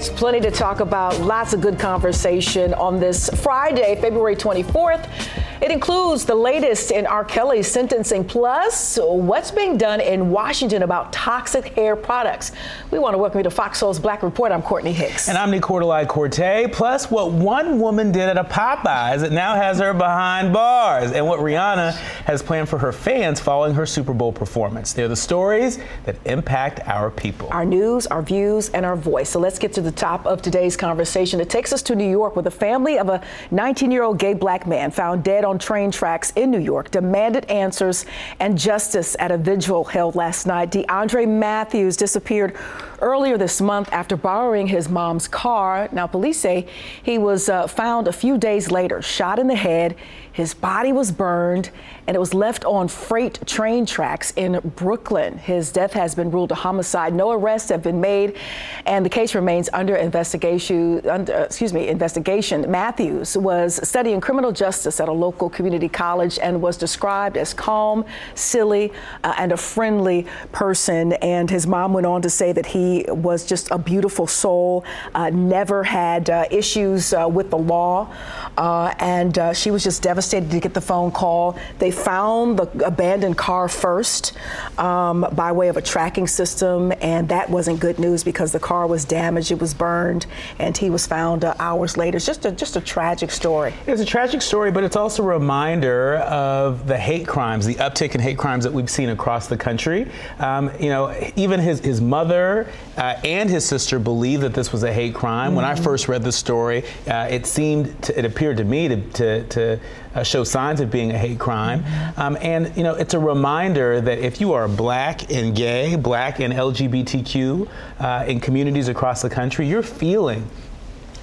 Soulmates. Plenty to talk about. Lots of good conversation on this Friday, February 24th. It includes the latest in R. Kelly's sentencing, plus what's being done in Washington about toxic hair products. We want to welcome you to Fox Soul's Black Report. I'm Courtney Hicks. And I'm Nicordelai Corte. Plus, what one woman did at a Popeyes that now has her behind bars, and what Rihanna has planned for her fans following her Super Bowl performance. They're the stories that impact our people. Our news, our views, and our voice. So let's get to the top of today's conversation. It takes us to New York with a family of a 19 year old gay black man found dead on train tracks in New York demanded answers and justice at a vigil held last night. DeAndre Matthews disappeared earlier this month after borrowing his mom's car. Now, police say he was uh, found a few days later, shot in the head. His body was burned and it was left on freight train tracks in Brooklyn. His death has been ruled a homicide. No arrests have been made, and the case remains under investigation. Under, excuse me, investigation. Matthews was studying criminal justice at a local community college and was described as calm, silly, uh, and a friendly person. And his mom went on to say that he was just a beautiful soul, uh, never had uh, issues uh, with the law, uh, and uh, she was just devastated to get the phone call. They found the abandoned car first um, by way of a tracking system, and that wasn't good news because the car was damaged, it was burned, and he was found hours later. It's just a just a tragic story. It's a tragic story, but it's also a reminder of the hate crimes, the uptick in hate crimes that we've seen across the country. Um, you know, even his his mother uh, and his sister believe that this was a hate crime. Mm-hmm. When I mm-hmm. first read the story, uh, it seemed, to, it appeared to me to, to, to uh, show signs of being a hate crime. Mm-hmm. Um, and, you know, it's a reminder that if you are black and gay, black and LGBTQ uh, in communities across the country, you're feeling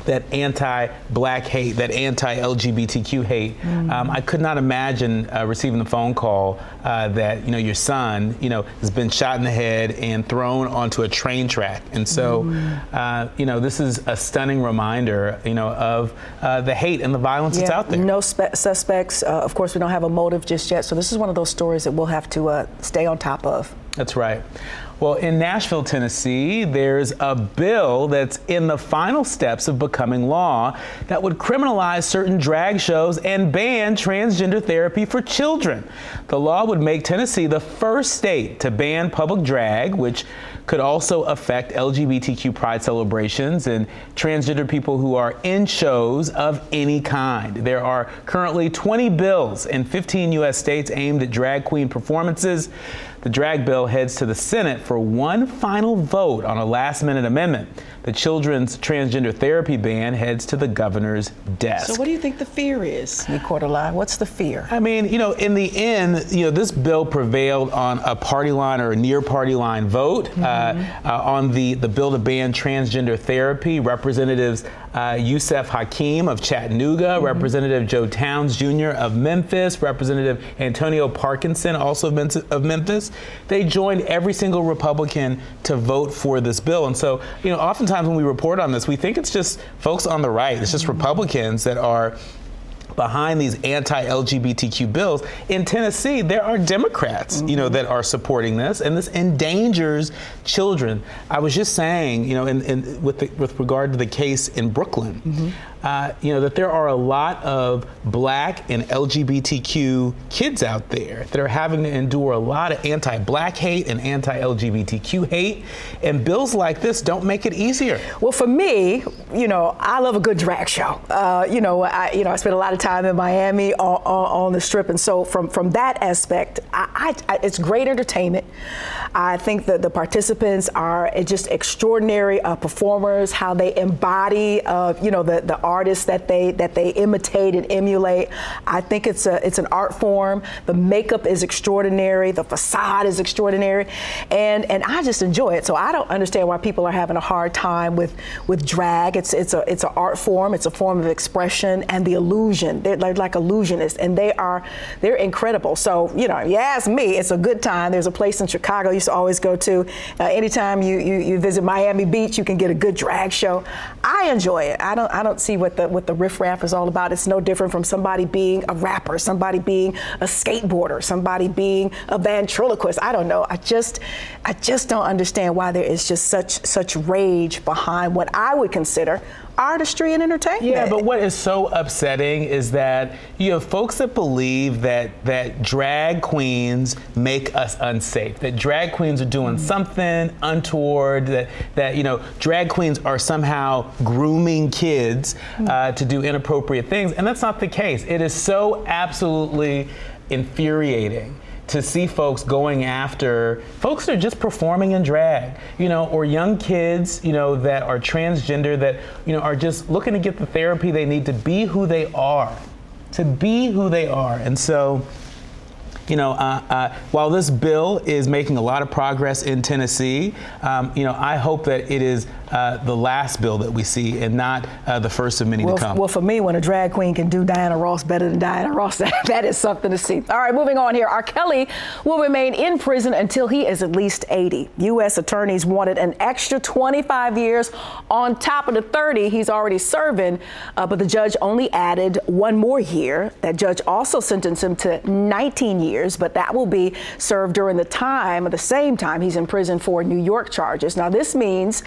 that anti-black hate, that anti-LGBTQ hate. Mm. Um, I could not imagine uh, receiving the phone call uh, that you know your son, you know, has been shot in the head and thrown onto a train track. And so, mm. uh, you know, this is a stunning reminder, you know, of uh, the hate and the violence yeah, that's out there. No spe- suspects. Uh, of course, we don't have a motive just yet. So this is one of those stories that we'll have to uh, stay on top of. That's right. Well, in Nashville, Tennessee, there's a bill that's in the final steps of becoming law that would criminalize certain drag shows and ban transgender therapy for children. The law would make Tennessee the first state to ban public drag, which could also affect LGBTQ pride celebrations and transgender people who are in shows of any kind. There are currently 20 bills in 15 U.S. states aimed at drag queen performances. The drag bill heads to the Senate for one final vote on a last minute amendment. The children's transgender therapy ban heads to the governor's desk. So, what do you think the fear is, Nicordelai? What's the fear? I mean, you know, in the end, you know, this bill prevailed on a party line or a near party line vote mm-hmm. uh, uh, on the, the bill to ban transgender therapy. Representatives uh, Yusuf Hakeem of Chattanooga, mm-hmm. Representative Joe Towns Jr. of Memphis, Representative Antonio Parkinson, also of Memphis. They joined every single Republican to vote for this bill. And so, you know, oftentimes when we report on this, we think it's just folks on the right, it's just mm-hmm. Republicans that are behind these anti-LGBTQ bills. In Tennessee, there are Democrats, mm-hmm. you know, that are supporting this, and this endangers children. I was just saying, you know, in, in, with the, with regard to the case in Brooklyn. Mm-hmm uh, you know, that there are a lot of black and LGBTQ kids out there that are having to endure a lot of anti-black hate and anti-LGBTQ hate, and bills like this don't make it easier. Well, for me, you know, I love a good drag show. Uh, you know, I you know I spent a lot of time in Miami on, on, on the Strip, and so from from that aspect, I, I, it's great entertainment. I think that the participants are just extraordinary uh, performers. How they embody, uh, you know, the the artists that they that they imitate and emulate. I think it's a it's an art form. The makeup is extraordinary. The facade is extraordinary, and and I just enjoy it. So I don't understand why people are having a hard time with with drag. It's it's a it's an art form. It's a form of expression, and the illusion. They're, they're like illusionists, and they are they're incredible. So you know, you ask me, it's a good time. There's a place in Chicago I used to always go to. Uh, anytime you, you you visit Miami Beach, you can get a good drag show. I enjoy it. I don't I don't see what the what the riffraff is all about. It's no different from somebody being a rapper, somebody being a skateboarder, somebody being a ventriloquist. I don't know. I just I just don't understand why there is just such such rage behind what I would consider artistry and entertainment. Yeah, but what is so upsetting is that you have folks that believe that that drag queens make us unsafe, that drag queens are doing mm-hmm. something untoward, that that you know drag queens are somehow grooming kids mm-hmm. uh, to do inappropriate things, and that's not the case. It is so absolutely infuriating to see folks going after folks that are just performing in drag, you know, or young kids, you know, that are transgender that, you know, are just looking to get the therapy they need to be who they are, to be who they are. And so, you know, uh, uh, while this bill is making a lot of progress in Tennessee, um, you know, I hope that it is uh, the last bill that we see and not uh, the first of many well, to come. Well, for me, when a drag queen can do Diana Ross better than Diana Ross, that, that is something to see. All right, moving on here. R. Kelly will remain in prison until he is at least 80. U.S. attorneys wanted an extra 25 years on top of the 30 he's already serving, uh, but the judge only added one more year. That judge also sentenced him to 19 years, but that will be served during the time, the same time he's in prison for New York charges. Now, this means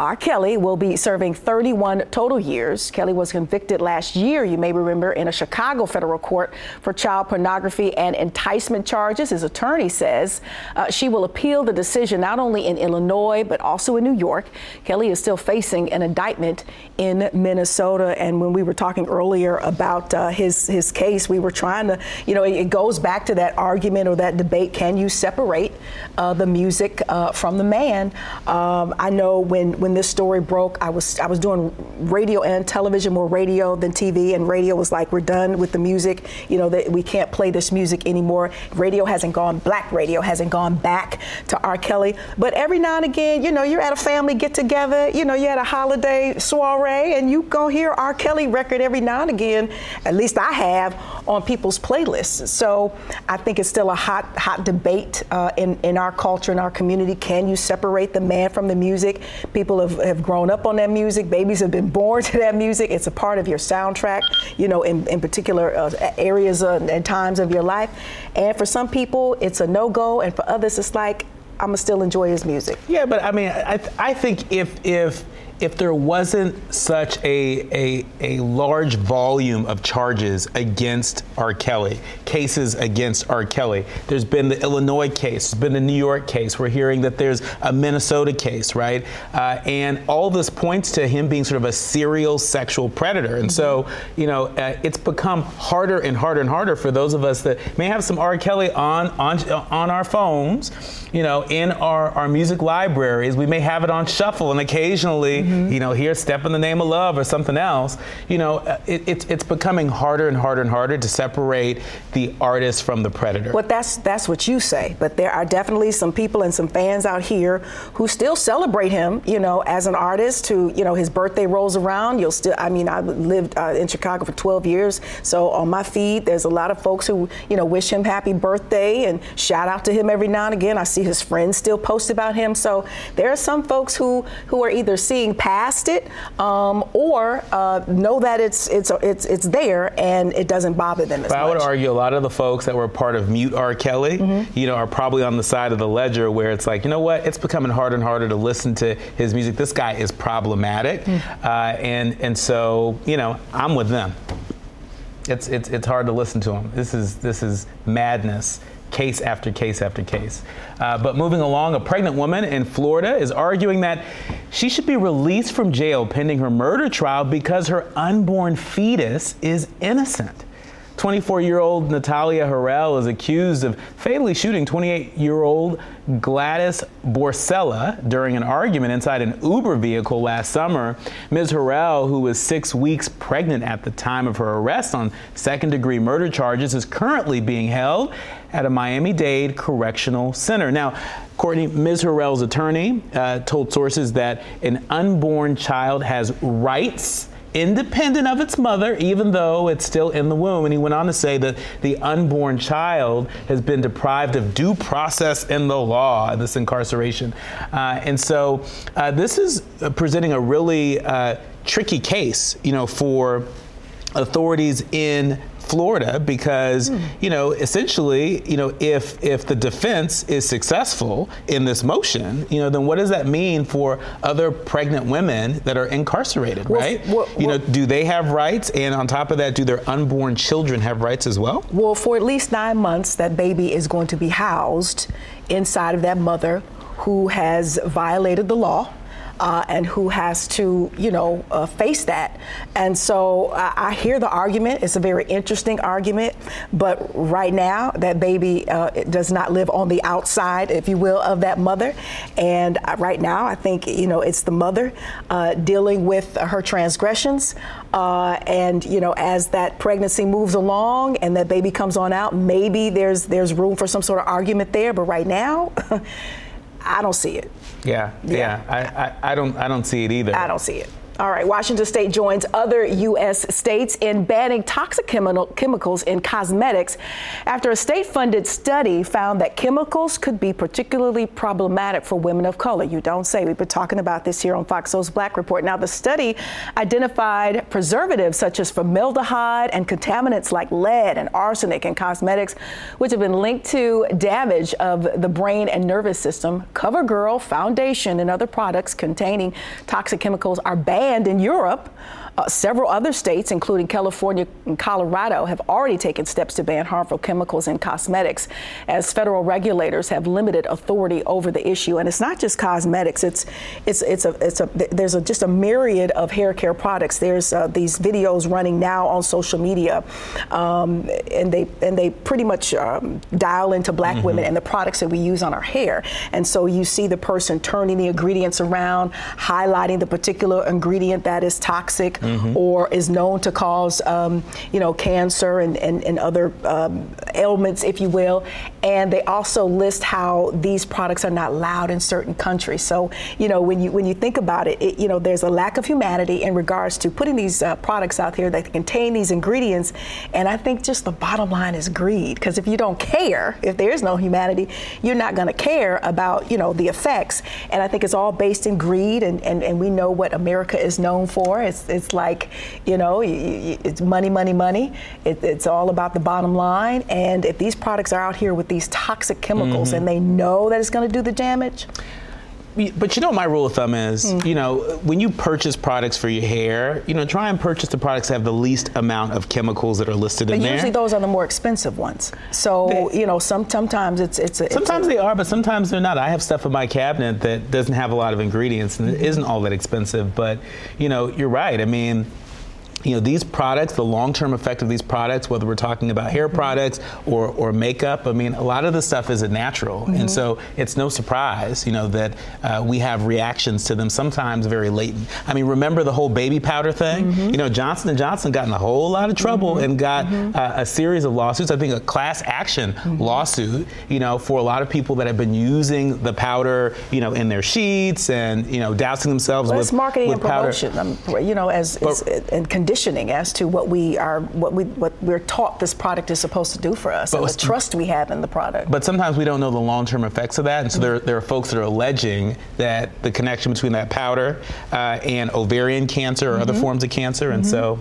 R. Kelly will be serving 31 total years. Kelly was convicted last year, you may remember, in a Chicago federal court for child pornography and enticement charges. His attorney says uh, she will appeal the decision not only in Illinois, but also in New York. Kelly is still facing an indictment in Minnesota. And when we were talking earlier about uh, his, his case, we were trying to, you know, it goes back to that argument or that debate can you separate uh, the music uh, from the man? Um, I know when, when when this story broke, I was I was doing radio and television, more radio than TV, and radio was like, we're done with the music. You know that we can't play this music anymore. Radio hasn't gone, black radio hasn't gone back to R. Kelly. But every now and again, you know, you're at a family get together, you know, you're at a holiday soiree, and you go hear R. Kelly record every now and again. At least I have on people's playlists. So I think it's still a hot hot debate uh, in in our culture in our community. Can you separate the man from the music? People have, have grown up on that music. Babies have been born to that music. It's a part of your soundtrack, you know, in, in particular uh, areas uh, and times of your life. And for some people, it's a no go. And for others, it's like, I'm gonna still enjoy his music. Yeah, but I mean, I, I think if, if, if there wasn't such a, a, a large volume of charges against R. Kelly, cases against R. Kelly, there's been the Illinois case, there's been the New York case. We're hearing that there's a Minnesota case, right? Uh, and all this points to him being sort of a serial sexual predator. And so, you know, uh, it's become harder and harder and harder for those of us that may have some R. Kelly on on on our phones, you know, in our, our music libraries. We may have it on shuffle, and occasionally mm-hmm. You know, here Step in the Name of Love or something else, you know, uh, it, it's, it's becoming harder and harder and harder to separate the artist from the predator. Well, that's, that's what you say, but there are definitely some people and some fans out here who still celebrate him, you know, as an artist who, you know, his birthday rolls around, you'll still, I mean, I lived uh, in Chicago for 12 years, so on my feed, there's a lot of folks who, you know, wish him happy birthday and shout out to him every now and again. I see his friends still post about him, so there are some folks who, who are either seeing past it um, or uh, know that it's it's it's it's there and it doesn't bother them as but much. I would argue a lot of the folks that were part of Mute R. Kelly, mm-hmm. you know, are probably on the side of the ledger where it's like, you know what, it's becoming harder and harder to listen to his music. This guy is problematic, mm-hmm. uh, and and so you know, I'm with them. It's, it's, it's hard to listen to him. This is, this is madness case after case after case. Uh, but moving along, a pregnant woman in Florida is arguing that she should be released from jail pending her murder trial because her unborn fetus is innocent. 24 year old Natalia Harrell is accused of fatally shooting 28 year old Gladys Borcela during an argument inside an Uber vehicle last summer. Ms. Harrell, who was six weeks pregnant at the time of her arrest on second degree murder charges, is currently being held at a Miami Dade Correctional Center. Now, Courtney, Ms. Harrell's attorney uh, told sources that an unborn child has rights independent of its mother, even though it's still in the womb. And he went on to say that the unborn child has been deprived of due process in the law, this incarceration. Uh, and so uh, this is presenting a really uh, tricky case, you know, for authorities in Florida because mm. you know essentially you know if if the defense is successful in this motion you know then what does that mean for other pregnant women that are incarcerated well, right? well, you well, know do they have rights? And on top of that do their unborn children have rights as well? Well for at least 9 months that baby is going to be housed inside of that mother who has violated the law uh, and who has to, you know, uh, face that. And so I, I, hear the argument. It's a very interesting argument. But right now, that baby uh, does not live on the outside, if you will, of that mother. And uh, right now, I think, you know, it's the mother uh, dealing with her transgressions. Uh, and you know, as that pregnancy moves along and that baby comes on out, maybe there's there's room for some sort of argument there. But right now, I don't see it. Yeah, yeah. yeah. I, I, I don't I don't see it either. I don't see it. All right, Washington State joins other U.S. states in banning toxic chemical, chemicals in cosmetics after a state funded study found that chemicals could be particularly problematic for women of color. You don't say. We've been talking about this here on Fox Soul's Black Report. Now, the study identified preservatives such as formaldehyde and contaminants like lead and arsenic in cosmetics, which have been linked to damage of the brain and nervous system. CoverGirl Foundation and other products containing toxic chemicals are banned and in Europe, uh, several other states, including California and Colorado, have already taken steps to ban harmful chemicals in cosmetics as federal regulators have limited authority over the issue. And it's not just cosmetics, it's, it's, it's, a, it's a, there's a, just a myriad of hair care products. There's uh, these videos running now on social media, um, and, they, and they pretty much um, dial into black mm-hmm. women and the products that we use on our hair. And so you see the person turning the ingredients around, highlighting the particular ingredient that is toxic mm-hmm. Or is known to cause, um, you know, cancer and, and, and other um, ailments, if you will. And they also list how these products are not allowed in certain countries. So, you know, when you when you think about it, it you know, there's a lack of humanity in regards to putting these uh, products out here that contain these ingredients. And I think just the bottom line is greed. Because if you don't care, if there is no humanity, you're not going to care about, you know, the effects. And I think it's all based in greed. And, and, and we know what America is known for. It's, it's like, you know, it's money, money, money. It, it's all about the bottom line. And if these products are out here with these toxic chemicals mm-hmm. and they know that it's going to do the damage, but you know, my rule of thumb is, mm. you know, when you purchase products for your hair, you know, try and purchase the products that have the least amount of chemicals that are listed but in there. Usually, those are the more expensive ones. So, they, you know, some sometimes it's it's. A, sometimes it's a, they are, but sometimes they're not. I have stuff in my cabinet that doesn't have a lot of ingredients and mm-hmm. it isn't all that expensive. But you know, you're right. I mean you know these products the long-term effect of these products whether we're talking about hair products or, or makeup i mean a lot of the stuff is natural mm-hmm. and so it's no surprise you know that uh, we have reactions to them sometimes very latent i mean remember the whole baby powder thing mm-hmm. you know johnson & johnson got in a whole lot of trouble mm-hmm. and got mm-hmm. uh, a series of lawsuits i think a class action mm-hmm. lawsuit you know for a lot of people that have been using the powder you know in their sheets and you know dousing themselves well, with marketing with and promotion um, you know as, but, as and conditioning as to what we are, what we, what we're taught this product is supposed to do for us, but and the trust we have in the product. But sometimes we don't know the long-term effects of that, and so mm-hmm. there, there are folks that are alleging that the connection between that powder uh, and ovarian cancer or mm-hmm. other forms of cancer, and mm-hmm. so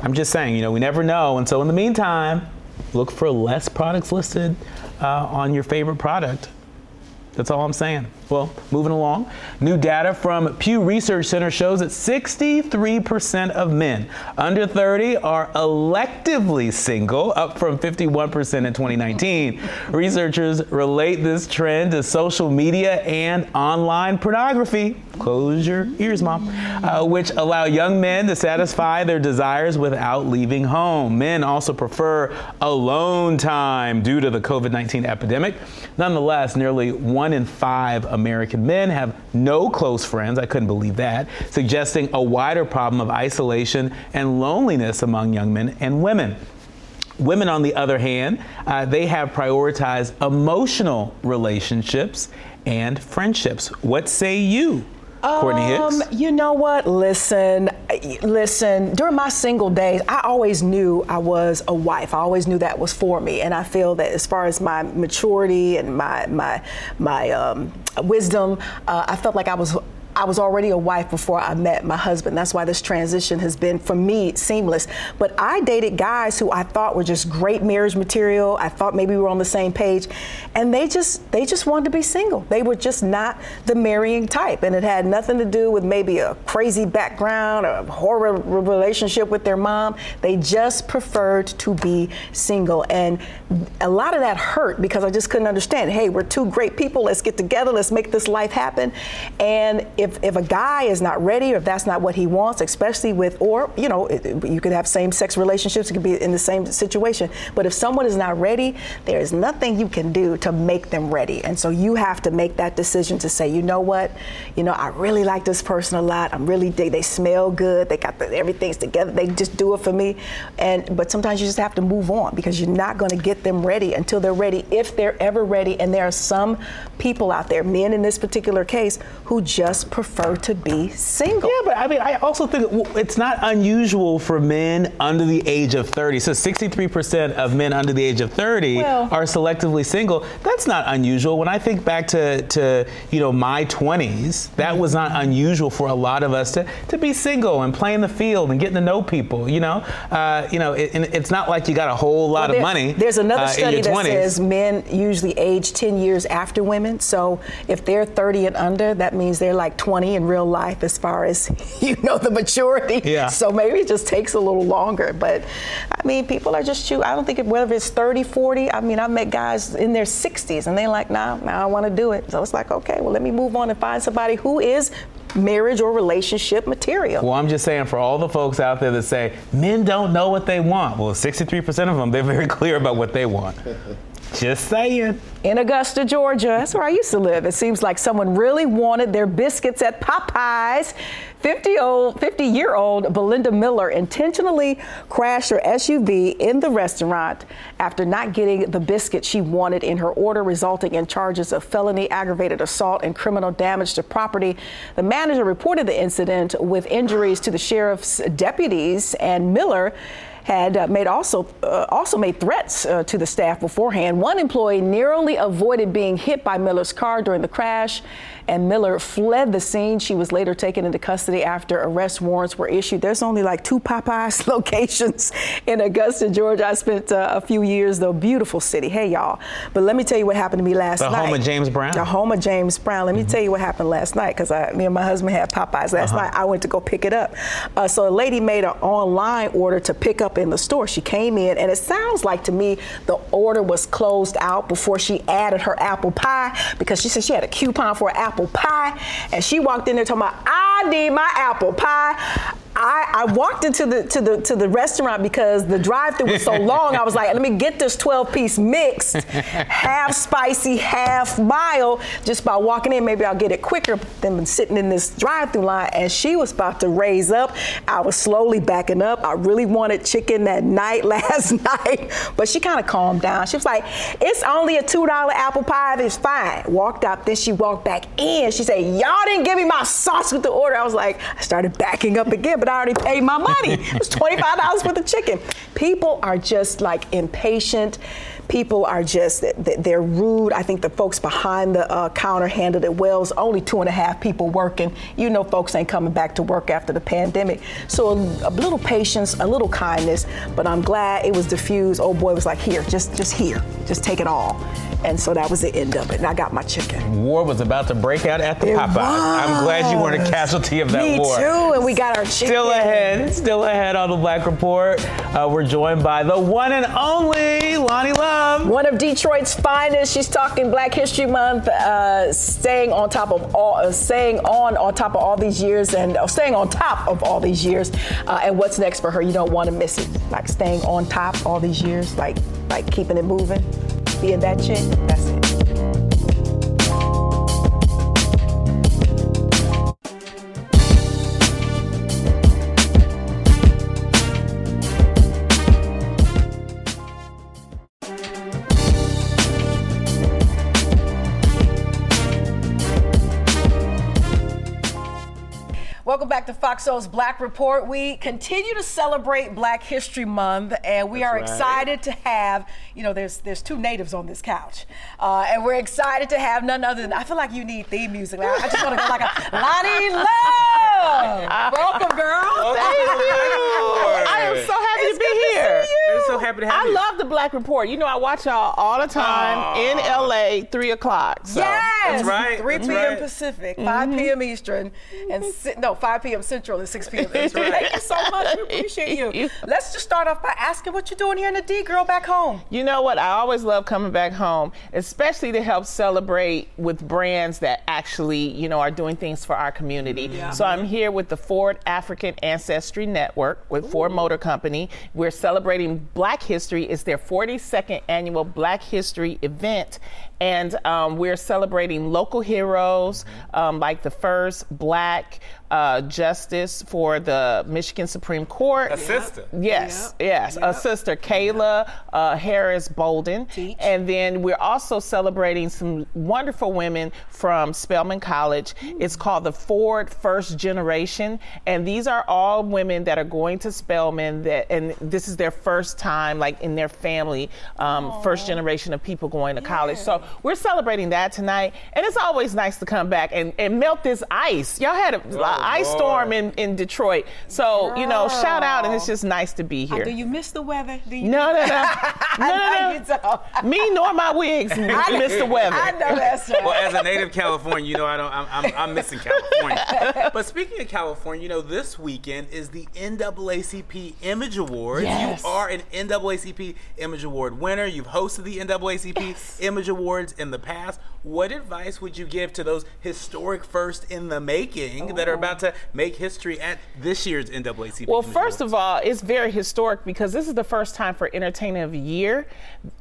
I'm just saying, you know, we never know, and so in the meantime, look for less products listed uh, on your favorite product. That's all I'm saying. Well, moving along. New data from Pew Research Center shows that 63% of men under 30 are electively single, up from 51% in 2019. Researchers relate this trend to social media and online pornography. Close your ears, mom. Uh, which allow young men to satisfy their desires without leaving home. Men also prefer alone time due to the COVID 19 epidemic. Nonetheless, nearly one in five American men have no close friends. I couldn't believe that, suggesting a wider problem of isolation and loneliness among young men and women. Women, on the other hand, uh, they have prioritized emotional relationships and friendships. What say you? Courtney Hicks? Um, you know what? Listen, listen. During my single days, I always knew I was a wife. I always knew that was for me, and I feel that as far as my maturity and my my my um, wisdom, uh, I felt like I was I was already a wife before I met my husband. That's why this transition has been, for me, seamless. But I dated guys who I thought were just great marriage material. I thought maybe we were on the same page, and they just they just wanted to be single. They were just not the marrying type, and it had nothing to do with maybe a crazy background or a horrible relationship with their mom. They just preferred to be single, and a lot of that hurt because I just couldn't understand. Hey, we're two great people. Let's get together. Let's make this life happen, and if, if a guy is not ready or if that's not what he wants, especially with, or, you know, you could have same sex relationships, it could be in the same situation. But if someone is not ready, there is nothing you can do to make them ready. And so you have to make that decision to say, you know what, you know, I really like this person a lot. I'm really, they, they smell good. They got the, everything's together. They just do it for me. And, but sometimes you just have to move on because you're not going to get them ready until they're ready, if they're ever ready. And there are some people out there, men in this particular case, who just prefer to be single. Yeah, but I mean, I also think it's not unusual for men under the age of 30. So 63% of men under the age of 30 well, are selectively single. That's not unusual. When I think back to, to you know, my 20s, that was not unusual for a lot of us to, to be single and play in the field and getting to know people, you know? Uh, you know, it, it's not like you got a whole lot well, there, of money. There's another uh, study that 20s. says men usually age 10 years after women. So if they're 30 and under, that means they're like 20 in real life as far as you know the maturity. Yeah. So maybe it just takes a little longer. But I mean, people are just choosing. I don't think it, whether it's 30, 40. I mean, I've met guys in their 60s and they're like, nah, now I want to do it. So it's like, okay, well, let me move on and find somebody who is marriage or relationship material. Well, I'm just saying for all the folks out there that say men don't know what they want. Well, 63% of them, they're very clear about what they want. Just saying. In Augusta, Georgia, that's where I used to live. It seems like someone really wanted their biscuits at Popeyes. 50 old 50 year old Belinda Miller intentionally crashed her SUV in the restaurant after not getting the biscuit she wanted in her order resulting in charges of felony aggravated assault and criminal damage to property. The manager reported the incident with injuries to the sheriff's deputies and Miller had uh, made also uh, also made threats uh, to the staff beforehand. One employee narrowly avoided being hit by Miller's car during the crash, and Miller fled the scene. She was later taken into custody after arrest warrants were issued. There's only like two Popeyes locations in Augusta, Georgia. I spent uh, a few years, though. Beautiful city. Hey, y'all. But let me tell you what happened to me last the night. The home of James Brown. The home of James Brown. Let me mm-hmm. tell you what happened last night because me and my husband had Popeyes last uh-huh. night. I went to go pick it up. Uh, so a lady made an online order to pick up in the store. She came in, and it sounds like to me the order was closed out before she added her apple pie because she said she had a coupon for an apple pie, and she walked in there talking about, I need my apple pie. I, I, walked into the to the to the restaurant because the drive-through was so long. I was like, let me get this 12-piece mixed, half spicy, half mild. Just by walking in, maybe I'll get it quicker than sitting in this drive-through line. And she was about to raise up. I was slowly backing up. I really wanted chicken that night last night, but she kind of calmed down. She was like, it's only a two dollar apple pie. It's fine. Walked out. Then she walked back in. She said, y'all didn't give me my sauce with the order. I was like, I started backing up again but I already paid my money. It was $25 for the chicken. People are just like impatient. People are just, they're rude. I think the folks behind the uh, counter handled it well. It's only two and a half people working. You know, folks ain't coming back to work after the pandemic. So a, a little patience, a little kindness, but I'm glad it was diffused. Old boy was like, here, just, just here, just take it all. And so that was the end of it. And I got my chicken. War was about to break out at the it Popeyes. Was. I'm glad you weren't a casualty of that Me war. Me too. And we got our chicken. Still ahead. Still ahead on the Black Report. Uh, we're joined by the one and only Loni Love. One of Detroit's finest. She's talking Black History Month, uh, staying on top of all, uh, staying on on top of all these years, and uh, staying on top of all these years. Uh, and what's next for her? You don't want to miss it. Like staying on top all these years, like like keeping it moving being that chick, that's it. Back to Fox Soul's Black Report. We continue to celebrate Black History Month, and we That's are right. excited to have, you know, there's there's two natives on this couch, uh, and we're excited to have none other than. I feel like you need theme music. Like, I just want to go like a Loni Love. Welcome, girl. Thank you. I am so happy It's to be good to here. see you. We're so happy to have I you. love the Black Report. You know, I watch y'all all the time Aw. in LA, three o'clock. So. Yes, That's right, 3 that's p.m. right. Pacific, 5 p.m. Eastern, and si- no 5 p.m. Central and 6 p.m. Right. Thank you so much. We appreciate you. You- Let's just start off by asking what you're doing here in the D, girl, back home. You know what? I always love coming back home, especially to help celebrate with brands that actually, you know, are doing things for our community. So I'm here with the Ford African Ancestry Network with Ford Motor Company. We're celebrating Black History. It's their 42nd annual Black History event. And um, we're celebrating local heroes um, like the first black uh, justice for the Michigan Supreme Court. A sister. Yes, yes. A sister, Kyra uh, Harris Bolden. Teach. And then we're also celebrating some wonderful women from Spelman College. It's called the Ford First Generation. And these are all women that are going to Spelman that and this is their first time like in their family, um, first generation of people going to college. So we're celebrating that tonight. And it's always nice to come back and, and melt this ice. Y'all had an oh, ice Lord. storm in, in Detroit. So, you know, shout out and it's just nice to be oh, here. Do you miss the weather? Do you? No, no, no. No, no, no. Me nor my wigs miss the weather. I know that's right. Well, as a native Californian, you know I don't. I'm, I'm, I'm missing California. But speaking of California, you know this weekend is the NAACP Image Awards. Yes. You are an NAACP Image Award winner. You've hosted the NAACP Image Awards in the past. What advice would you give to those historic first in the making that are about to make history at this year's NAACP? Well, first Awards? of all, it's very historic because this is the first time for Entertainer of the Year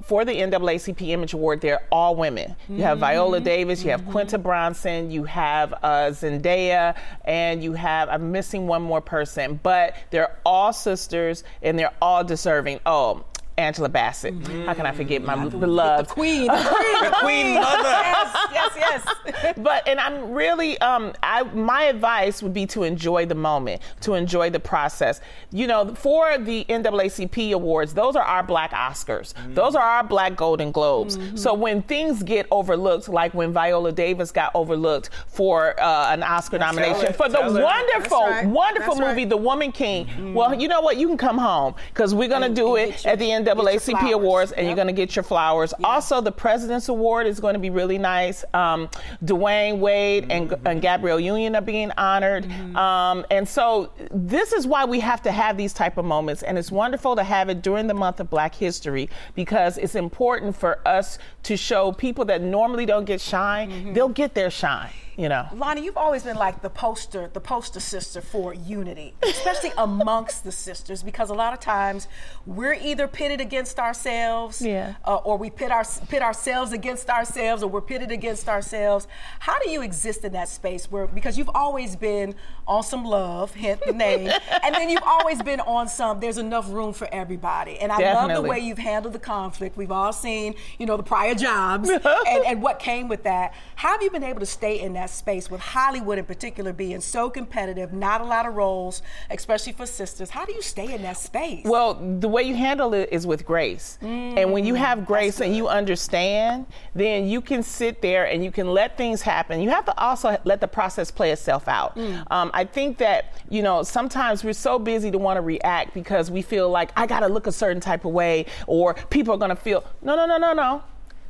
for the NAACP Image Award. They're all women. You have Viola Davis, you have Quinta Brunson, you have uh, Zendaya, and you have, I'm missing one more person, but they're all sisters and they're all deserving. Oh, Angela Bassett. How can I forget my beloved? The queen. The queen. the Queen Mother. yes, yes, yes. but and I'm really um I my advice would be to enjoy the moment, to enjoy the process. You know, for the NAACP awards, those are our black Oscars. Those are our black Golden Globes. So when things get overlooked, like when Viola Davis got overlooked for uh, an Oscar nomination it, for the it. wonderful, right. wonderful That's right. movie The Woman King. Well, you know what? You can come home because we're gonna And- do and it at the end. NAACP awards, and Yep. you're gonna get your flowers. Also, the President's Award is going to be really nice. Um, Dwyane Wade and, and Gabrielle Union are being honored, um, and so this is why we have to have these type of moments, and it's wonderful to have it during the month of Black History because it's important for us to show people that normally don't get shine, they'll get their shine. You know. Loni, you've always been like the poster, the poster sister for unity, especially amongst the sisters, because a lot of times we're either pitted against ourselves, Yeah. uh, or we pit our pit ourselves against ourselves, or we're pitted against ourselves. How do you exist in that space where because you've always been on some love, hint the name, and then you've always been on some. There's enough room for everybody, and I love the way you've handled the conflict. We've all seen, you know, the prior jobs and, and what came with that. How have you been able to stay in that space with Hollywood in particular being so competitive, not a lot of roles, especially for sisters? How do you stay in that space? Well, the way you handle it is with grace. and when you have grace and you understand, then you can sit there and you can let things happen. You have to also let the process play itself out. Um, I think that, you know, sometimes we're so busy to want to react because we feel like I got to look a certain type of way or people are going to feel, no, no, no, no, no.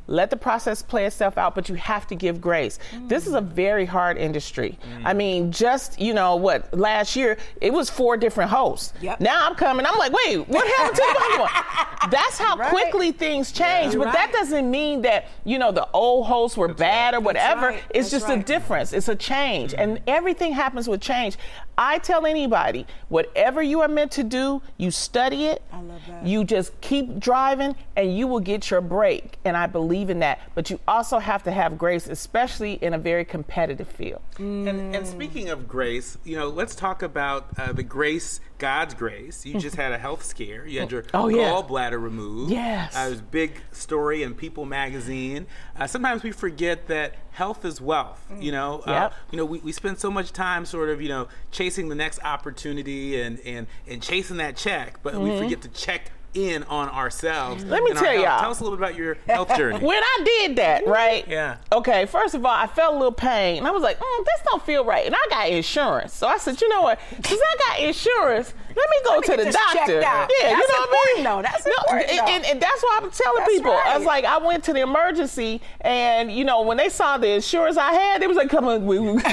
Let the process play itself out, but you have to give grace. This is a very hard industry. Mm. I mean, just, you know, what, last year, it was four different hosts. Yep. Now I'm coming, I'm like, wait, what happened to the other one? That's how Right. quickly things change. You're but that doesn't mean that, you know, the old hosts were bad or whatever. right. It's That's just a difference. It's a change. And mm. everything happens with change. I tell anybody, whatever you are meant to do, you study it. I love that. You just keep driving and you will get your break. And I believe believe in that. But you also have to have grace, especially in a very competitive field. And, and speaking of grace, you know, let's talk about uh, the grace, God's grace. You just had a health scare. You had your Oh, yeah. gallbladder removed. Yes. Uh, it was a big story in People magazine. Uh, sometimes we forget that health is wealth. You know, uh, Yep. you know, we, we spend so much time sort of, you know, chasing the next opportunity and and and chasing that check, but we forget to check in on ourselves. Let me tell y'all. Tell us a little bit about your health journey. When I did that, right? Yeah. Okay, first of all, I felt a little pain, and I was like, mm, "This don't feel right." And I got insurance, so I said, "You know what? Since I got insurance, let me go me to the doctor." checked out. Yeah, you That's know what I mean? important, though. That's No, important, and, and, and that's why I'm telling That's people. I was like, I went to the emergency, and you know, when they saw the insurance I had, they was like, "Come on, we." we-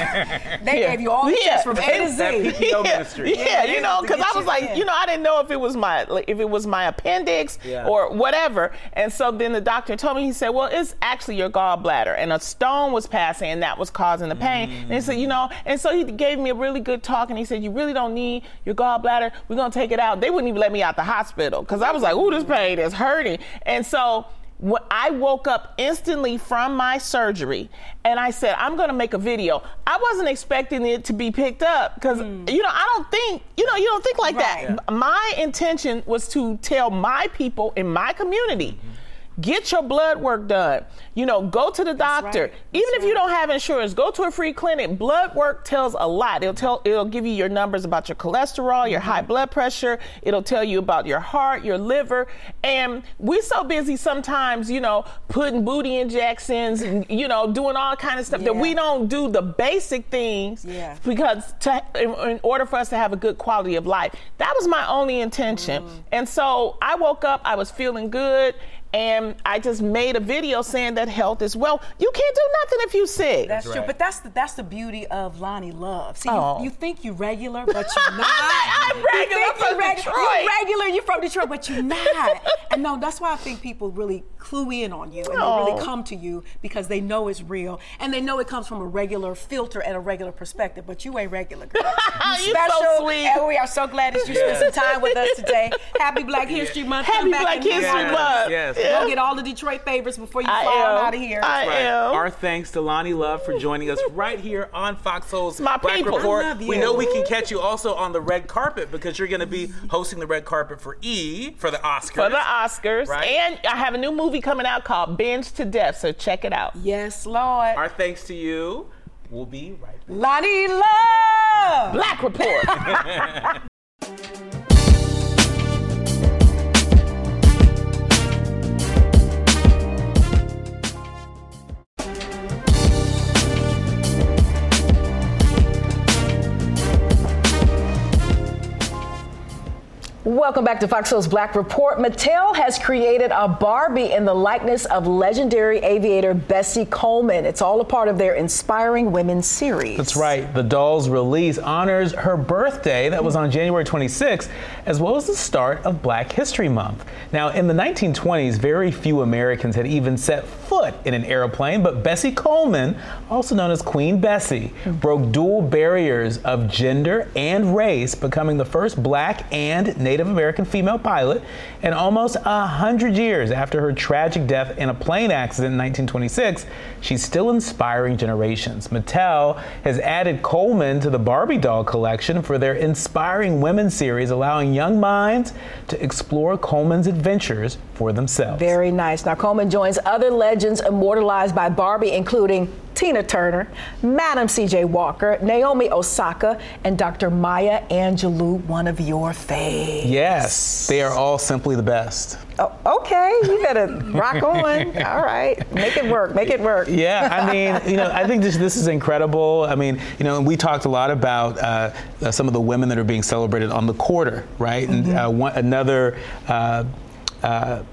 They gave you all the Yeah. from A to That Z. PPO yeah, ministry. yeah, Yeah, you know, because I was you like, in. you know, I didn't know if it was my like, if it was my appendix Yeah. or whatever. And so then the doctor told me, he said, well, it's actually your gallbladder, and a stone was passing, and that was causing the pain. And he said, you know, and so he gave me a really good talk, and he said, you really don't need your gallbladder. We're gonna take it out. They wouldn't even let me out the hospital because I was like, ooh, this pain is hurting. And so when I woke up instantly from my surgery and I said, I'm going to make a video. I wasn't expecting it to be picked up because, hmm. you know, I don't think, you know, you don't think like Right. that. My intention was to tell my people in my community. Mm-hmm. Get your blood work done. You know, go to the doctor. right. Even That's if you don't have insurance, go to a free clinic. Blood work tells a lot. It'll tell it'll give you your numbers about your cholesterol, your Mm-hmm. high blood pressure. It'll tell you about your heart, your liver. And we're so busy sometimes, you know, putting booty injections and you know, doing all kind of stuff that we don't do the basic things Yeah. because to, in, in order for us to have a good quality of life. That was my only intention. Mm. And so I woke up, I was feeling good. And I just made a video saying that health is well. You can't do nothing if you sick. That's true, right. but that's the that's the beauty of Loni Love. See, Oh. you, you think you regular, but you're not. I'm You regular think from you reg- Detroit. You're regular. You're from Detroit, but you're not. and no, that's why I think people really clue in on you and they really Oh. come to you because they know it's real and they know it comes from a regular filter and a regular perspective. But you ain't regular. Girl. You so sweet. and we are so glad that you spent some time with us today. Happy Black History Month. Happy Black History visit us. Month. Yes. Yeah. Go get all the Detroit favorites before you I fly am. out of here. I Right. am. Our thanks to Loni Love for joining us right here on Fox Soul's my Black people. Report. I love We know we can catch you also on the red carpet because you're going to be hosting the red carpet for E for the Oscars. for the Oscars. Right. And I have a new movie coming out called Binge to Death, so check it out. Yes, Lord. Our thanks to you. We'll be right back. Loni Love. Black Report. Welcome back to Fox News Black Report. Mattel has created a Barbie in the likeness of legendary aviator Bessie Coleman. It's all a part of their Inspiring Women series. That's right. The doll's release honors her birthday, that was on January 26th, as well as the start of Black History Month. Now, in the 1920s, very few Americans had even set foot in an airplane, but Bessie Coleman, also known as Queen Bessie, broke dual barriers of gender and race, becoming the first black and Native American female pilot. And almost a hundred years after her tragic death in a plane accident in 1926, she's still inspiring generations. Mattel has added Coleman to the Barbie doll collection for their Inspiring Women series, allowing young minds to explore Coleman's adventures for themselves. Very nice. Now, Coleman joins other legends immortalized by Barbie, including Tina Turner, Madam C.J. Walker, Naomi Osaka, and Dr. Maya Angelou, one of your faves. Yes, they are all simply the best. Oh, okay, you better rock on. All right, make it work. Make it work. Yeah, I mean, you know, I think this this is incredible. I mean, you know, we talked a lot about uh, uh, some of the women that are being celebrated on the quarter, right? And uh, one, another. Uh, uh,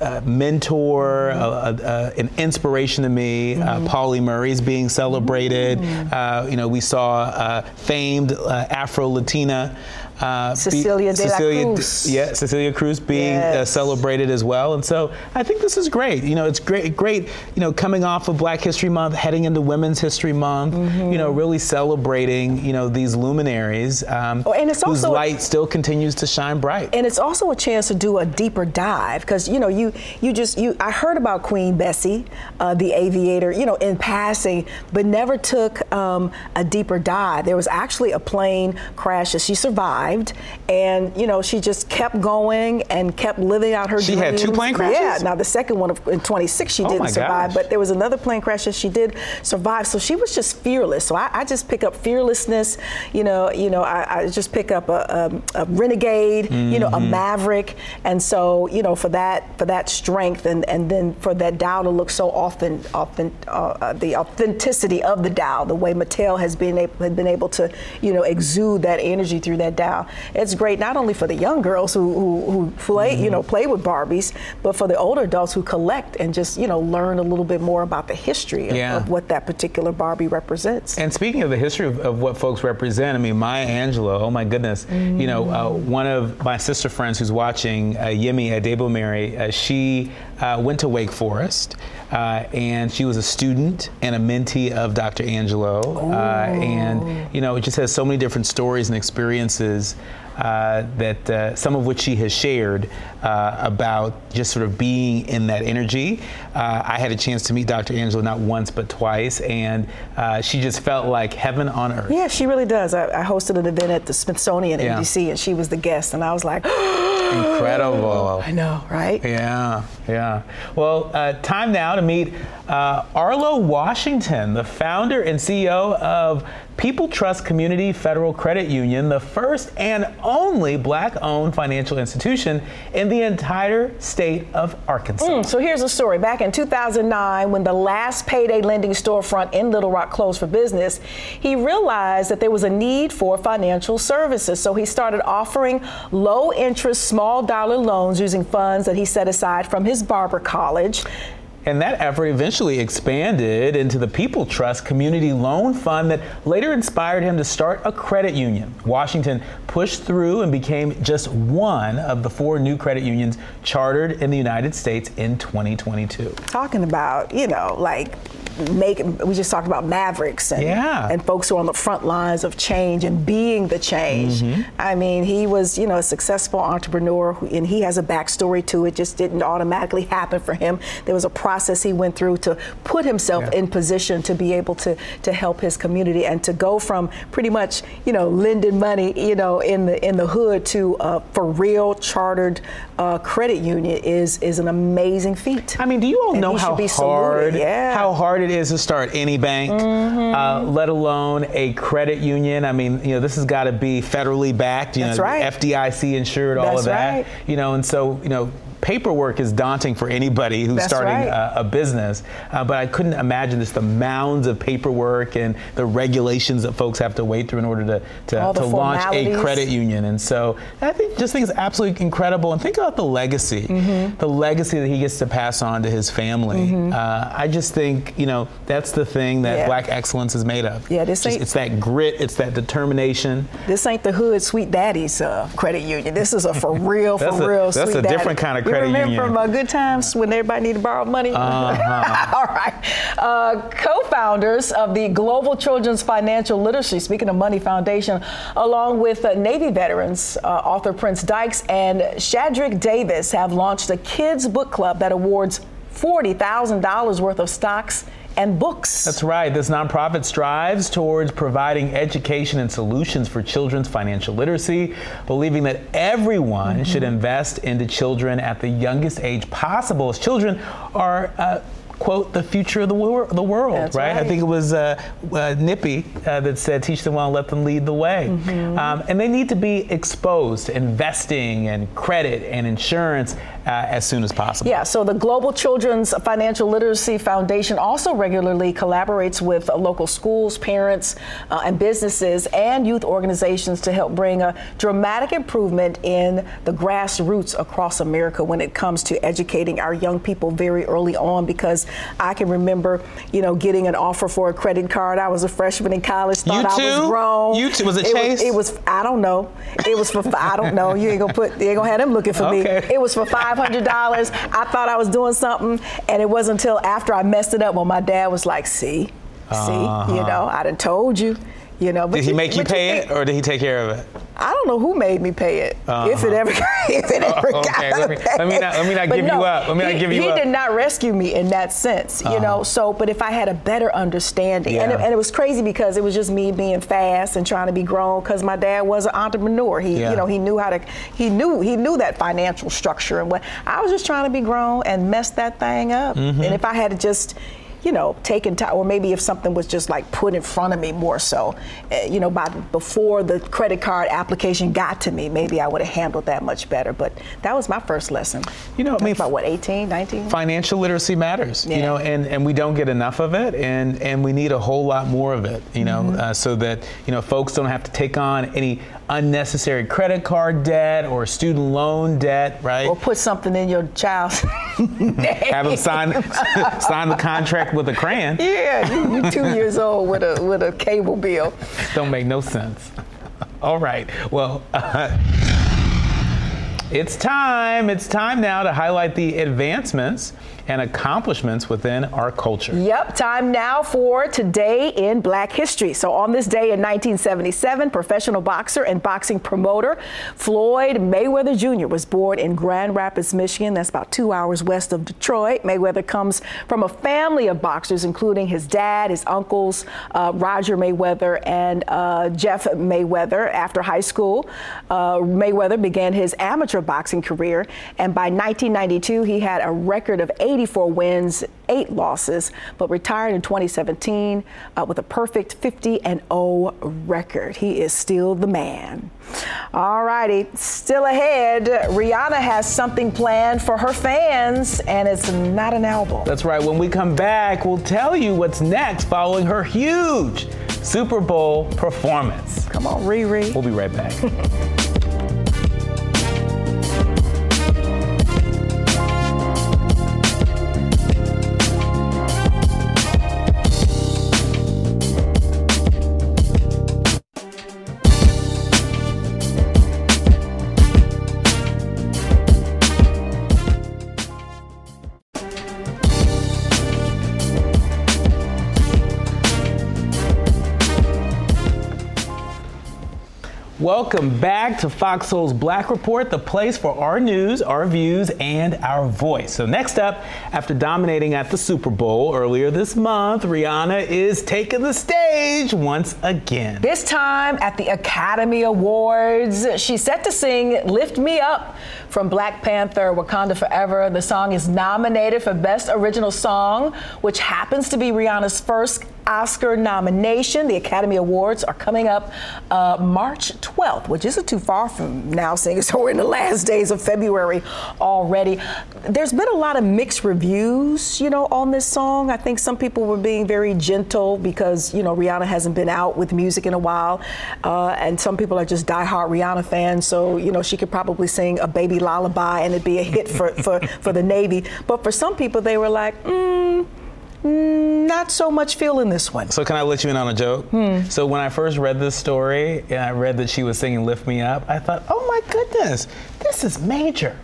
uh, mentor, uh, uh, an inspiration to me. Uh, Pauli Murray's being celebrated. Uh, you know, we saw uh, famed uh, Afro Latina uh, Cecilia de la Cruz. Yeah, Cecilia Cruz being uh, celebrated as well. And so I think this is great. You know, it's great, great. You know, coming off of Black History Month, heading into Women's History Month. You know, really celebrating. You know, these luminaries um, Oh, and it's whose also- light still continues to shine bright. and it's also a chance to do a deeper dive because you know you you just you I heard about Queen Bessie, uh, the aviator, you know, in passing, but never took um, a deeper dive. There was actually a plane crash that she survived, and you know she just kept going and kept living out her She dreams. had two plane crashes? Yeah. Now the second one of, in 26 she Oh, didn't survive, gosh. but there was another plane crash that she did survive. So she was just fearless. So I, I just pick up fearlessness. You know, you know, I, I just pick up a, a, a renegade. You know, a Mm-hmm. maverick. And so you know, for that for that strength, and and then for that Dow to look so often, often uh, uh, the authenticity of the Dow, the way Mattel has been able had been able to you know exude that energy through that Dow. It's great not only for the young girls who who, who play you know play with Barbies, but for the older adults who collect and just you know learn a little bit more about the history of, Yeah. of what that particular Barbie represents. And speaking of the history of, of what folks represent, I mean, Maya Angelou, oh my goodness. You know, uh, one of my sister friends who's watching, uh, Yemi Adebomere, uh, she uh, went to Wake Forest. Uh, and she was a student and a mentee of Dr. Angelou. Uh, and, you know, it just has so many different stories and experiences uh, that uh, some of which she has shared uh, about just sort of being in that energy. Uh, I had a chance to meet Dr. Angelou not once but twice, and uh, she just felt like heaven on earth. yeah, she really does. I, I hosted an event at the Smithsonian in Yeah. DC, and she was the guest, and I was like, Incredible. I know, right? Yeah, yeah. Well, uh, time now to meet uh, Arlo Washington, the founder and CEO of People Trust Community Federal Credit Union, the first and only black owned financial institution in the entire state of Arkansas. Mm, so here's a story. Back in 2009, when the last payday lending storefront in Little Rock closed for business, he realized that there was a need for financial services. So he started offering low interest, small dollar loans using funds that he set aside from his barber college. And that effort eventually expanded into the People Trust Community Loan Fund that later inspired him to start a credit union. Washington pushed through and became just one of the four new credit unions chartered in the United States in 2022. Talking about, you know, like make we just talked about mavericks and, Yeah. and folks who are on the front lines of change and being the change. Mm-hmm. I mean, he was, you know, a successful entrepreneur who, and he has a backstory to it. Just didn't automatically happen for him. There was a process he went through to put himself Yeah. in position to be able to to help his community and to go from pretty much, you know, lending money, you know, in the in the hood to uh, for real chartered uh, credit union is is an amazing feat. I mean, do you all And know how hard yeah. how hard it is to start any bank, Mm-hmm. uh, let alone a credit union? I mean, you know, this has got to be federally backed. You That's know, right. FDIC insured, all That's of that. right. You know, and so you know. Paperwork is daunting for anybody who's That's starting right. a, a business, uh, but I couldn't imagine just the mounds of paperwork and the regulations that folks have to wade through in order to to, to launch a credit union. And so I think just think it's absolutely incredible. And think about the legacy, Mm-hmm. the legacy that he gets to pass on to his family. Uh, I just think you know that's the thing that Yeah. Black excellence is made of. Yeah, this Just- ain't- it's that grit, it's that determination. This ain't the hood sweet daddy's uh, credit union. This is a for real, for That's a- real that's a daddy. different kind of You remember union. from uh, good times when everybody needed to borrow money? Uh-huh. All right. Uh, co-founders of the Global Children's Financial Literacy, speaking of Money Foundation, along with uh, Navy veterans, uh, author Prince Dykes and Shadrick Davis, have launched a kids book club that awards $40,000 worth of stocks and books. That's right. This nonprofit strives towards providing education and solutions for children's financial literacy, believing that everyone should invest into children at the youngest age possible, as children are. Uh, Quote the future of the, wor- the world, That's right? I think it was uh, uh, Nippy uh, that said, "Teach them well, and let them lead the way." Mm-hmm. Um, and they need to be exposed to investing and credit and insurance uh, as soon as possible. Yeah, so the Global Children's Financial Literacy Foundation also regularly collaborates with uh, local schools, parents, uh, and businesses and youth organizations to help bring a dramatic improvement in the grassroots across America when it comes to educating our young people very early on because I can remember, you know, getting an offer for a credit card. I was a freshman in college, thought I was grown. You too? Was it it Chase? Was, it was. I don't know. It was for. I don't know. You ain't gonna put. You ain't gonna have them looking for me. It was for five hundred dollars. I thought I was doing something, and it wasn't until after I messed it up when my dad was like, "See, see, you uh-huh. know, I done told you." You know, but Uh-huh. Did he make you pay think- it, or did he take care of it? I don't know who made me pay it. If it ever, if it ever Uh-huh. Oh, okay, got let me- let me not- let me not But give you up. Let me not give you he up. Uh-huh. did not rescue me in that sense, you know. So, but if I had a better understanding, and, it, and it was crazy because it was just me being fast and trying to be grown because my dad was an entrepreneur. He, Yeah. you know, he knew how to, he knew, he knew that financial structure and what. I was just trying to be grown and mess that thing up. Mm-hmm. And if I had to just you know, taken time, or maybe if something was just like put in front of me more so, uh, you know, by before the credit card application got to me, maybe I would have handled that much better. But that was my first lesson. You know, I mean, about what, 18, 19? financial literacy matters you know and, and we don't get enough of it and and we need a whole lot more of it you know Mm-hmm. uh, so that you know folks don't have to take on any unnecessary credit card debt or student loan debt right Or put something in your child's name. have them sign sign the contract with a crayon Yeah, you, you two years old with a with a cable bill. don't make no sense all right well uh, it's time it's time now to highlight the advancements and accomplishments within our culture Yep, time now for Today in Black History. So, on this day in 1977, professional boxer and boxing promoter Floyd Mayweather Jr. was born in Grand Rapids, Michigan. That's about two hours west of Detroit. Mayweather comes from a family of boxers, including his dad, his uncles, uh, Roger Mayweather, and uh, Jeff Mayweather. After high school, uh, Mayweather began his amateur boxing career, and by 1992, he had a record of 84 wins, eight losses, but retired in 2017 uh, with a perfect 50 and 0 record. He is still the man. All righty, still ahead. Rihanna has something planned for her fans, and it's not an album. That's right. When we come back, we'll tell you what's next following her huge Super Bowl performance. Come on, Riri. We'll be right back. Welcome back to Fox Soul's Black Report, the place for our news, our views, and our voice. So, next up, after dominating at the Super Bowl earlier this month, Rihanna is taking the stage once again. This time at the Academy Awards, she's set to sing Lift Me Up from Black Panther Wakanda Forever. The song is nominated for Best Original Song, which happens to be Rihanna's first Oscar nomination. The Academy Awards are coming up uh, March 12th, which isn't too far from now, seeing as we're in the last days of February already. There's been a lot of mixed reviews, you know, on this song. I think some people were being very gentle because, you know, Rihanna hasn't been out with music in a while. Uh, and some people are just diehard Rihanna fans, so, you know, she could probably sing a baby lullaby and it'd be a hit for, for, for the Navy. But for some people, they were like, mm, not so much feeling this one. So, can I let you in on a joke? So, when I first read this story and I read that she was singing Lift Me Up, I thought, oh my goodness, this is major.